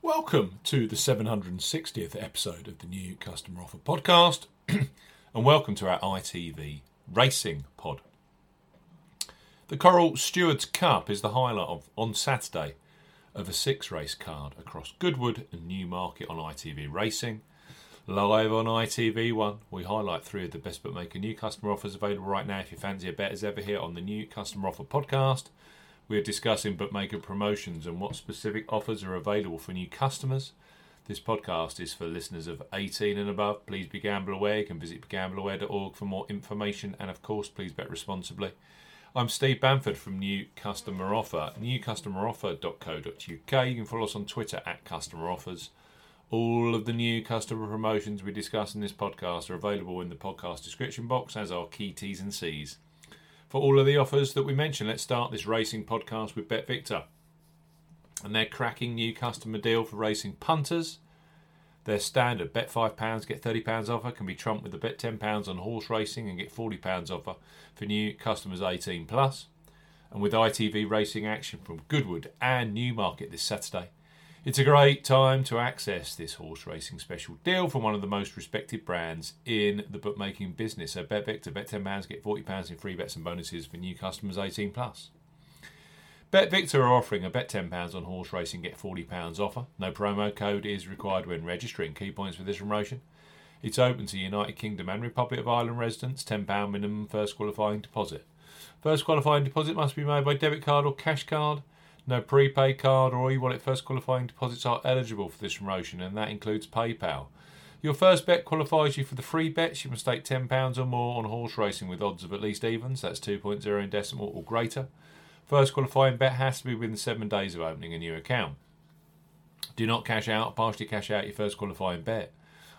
Welcome to the 760th episode of the new Customer Offer Podcast, and welcome to our ITV Racing Pod. The Coral Stewards Cup is the highlight of on Saturday of a six race card across Goodwood and Newmarket on ITV Racing. Live on ITV1, we highlight three of the best bookmaker new customer offers available right now. If you fancy a bet as ever here on the new Customer Offer Podcast, we are discussing bookmaker promotions and what specific offers are available for new customers. This podcast is for listeners of 18 and above. Please be gamble aware. You can visit gambleaware.org for more information and, of course, please bet responsibly. I'm Steve Bamford from New Customer Offer, newcustomeroffer.co.uk. You can follow us on Twitter at Customer Offers. All of the new customer promotions we discuss in this podcast are available in the podcast description box as are key T's and C's for all of the offers that we mentioned. Let's start this racing podcast with Bet Victor and their cracking new customer deal for racing punters. Their standard bet £5, get £30 offer can be trumped with the bet £10 on horse racing and get £40 offer for new customers 18 plus. And with ITV racing action from Goodwood and Newmarket this Saturday, it's a great time to access this horse racing special deal from one of the most respected brands in the bookmaking business. So bet Victor, bet £10, get £40 in free bets and bonuses for new customers 18 plus. Bet Victor are offering a bet £10 on horse racing, get £40 offer. No promo code is required when registering. Key points for this promotion. It's open to United Kingdom and Republic of Ireland residents, £10 minimum first qualifying deposit. First qualifying deposit must be made by debit card or cash card. No prepaid card or e-wallet first qualifying deposits are eligible for this promotion, and that includes PayPal. Your first bet qualifies you for the free bets. You must stake £10 or more on horse racing with odds of at least evens, that's 2.0 in decimal or greater. First qualifying bet has to be within seven days of opening a new account. Do not cash out partially cash out your first qualifying bet.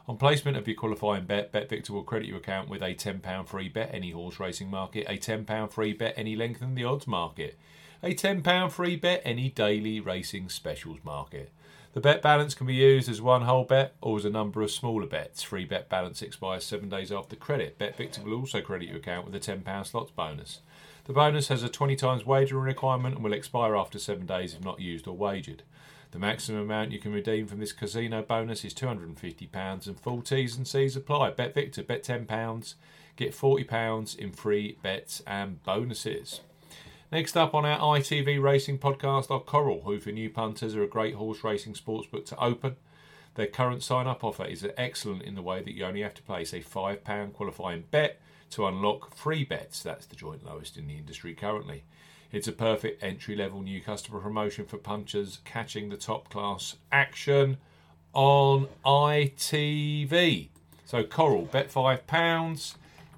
On placement of your qualifying bet, BetVictor will credit your account with a £10 free bet any horse racing market, a £10 free bet any length in the odds market a £10 free bet any daily racing specials market. The bet balance can be used as one whole bet or as a number of smaller bets. Free bet balance expires seven days after credit. Bet Victor will also credit your account with a £10 slots bonus. The bonus has a 20 times wagering requirement and will expire after seven days if not used or wagered. The maximum amount you can redeem from this casino bonus is £250 and full T's and C's apply. Bet Victor, bet £10, get £40 in free bets and bonuses. Next up on our ITV Racing podcast are Coral, who for new punters are a great horse racing sportsbook to open. Their current sign up offer is excellent in the way that you only have to place a £5 qualifying bet to unlock free bets. That's the joint lowest in the industry currently. It's a perfect entry level new customer promotion for punchers catching the top class action on ITV. So, Coral, bet £5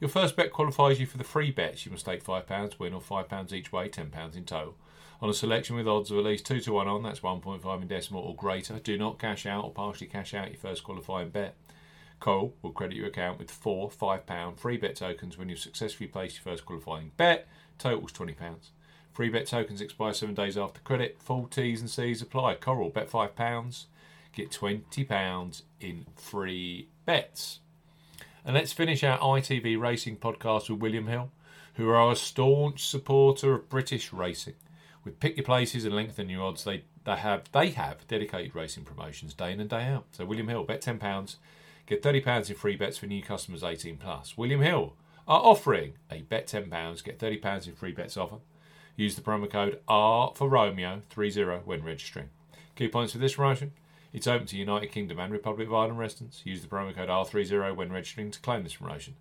Your first bet qualifies you for the free bets. You must stake £5 win or £5 each way, £10 in total. On a selection with odds of at least 2 to 1 on, that's 1.5 in decimal or greater. Do not cash out or partially cash out your first qualifying bet. Coral will credit your account with four £5 free bet tokens when you've successfully placed your first qualifying bet. Totals £20. Free bet tokens expire seven days after credit. Full T's and C's apply. Coral, bet £5. Get £20 in free bets. And let's finish our ITV Racing podcast with William Hill, who are a staunch supporter of British racing. With pick your places and lengthen your odds, they, they have they have dedicated racing promotions day in and day out. So William Hill, bet ten pounds, get thirty pounds in free bets for new customers eighteen plus. William Hill are offering a bet ten pounds, get thirty pounds in free bets offer. Use the promo code R for Romeo three zero when registering. Key points for this promotion: it's open to United Kingdom and Republic of Ireland residents. Use the promo code R30 when registering to claim this promotion.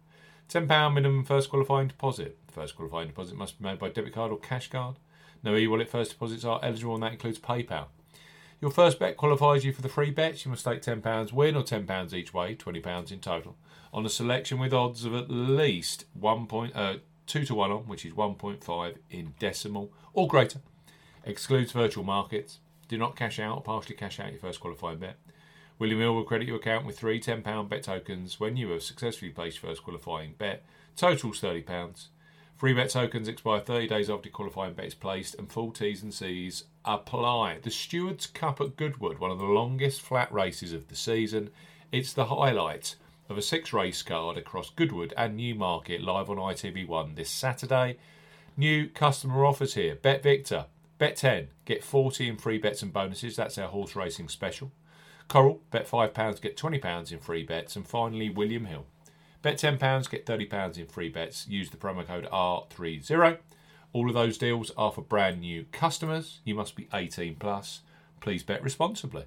£10 minimum first qualifying deposit. First qualifying deposit must be made by debit card or cash card. No e wallet first deposits are eligible, and that includes PayPal. Your first bet qualifies you for the free bets. You must stake £10 win or £10 each way, £20 in total, on a selection with odds of at least 1 point, uh, 2 to 1 on, which is 1.5 in decimal or greater. Excludes virtual markets. Do not cash out or partially cash out your first qualifying bet. William Hill will credit your account with three £10 bet tokens when you have successfully placed your first qualifying bet. Totals £30. Free bet tokens expire 30 days after qualifying bet is placed, and full T's and C's apply. The Stewards Cup at Goodwood, one of the longest flat races of the season. It's the highlight of a six race card across Goodwood and Newmarket live on ITV1 this Saturday. New customer offers here. Bet Victor, bet 10, get 40 in free bets and bonuses. That's our horse racing special. Coral, bet £5, get £20 in free bets. And finally, William Hill. Bet £10, get £30 in free bets. Use the promo code R30. All of those deals are for brand new customers. You must be 18 plus. Please bet responsibly.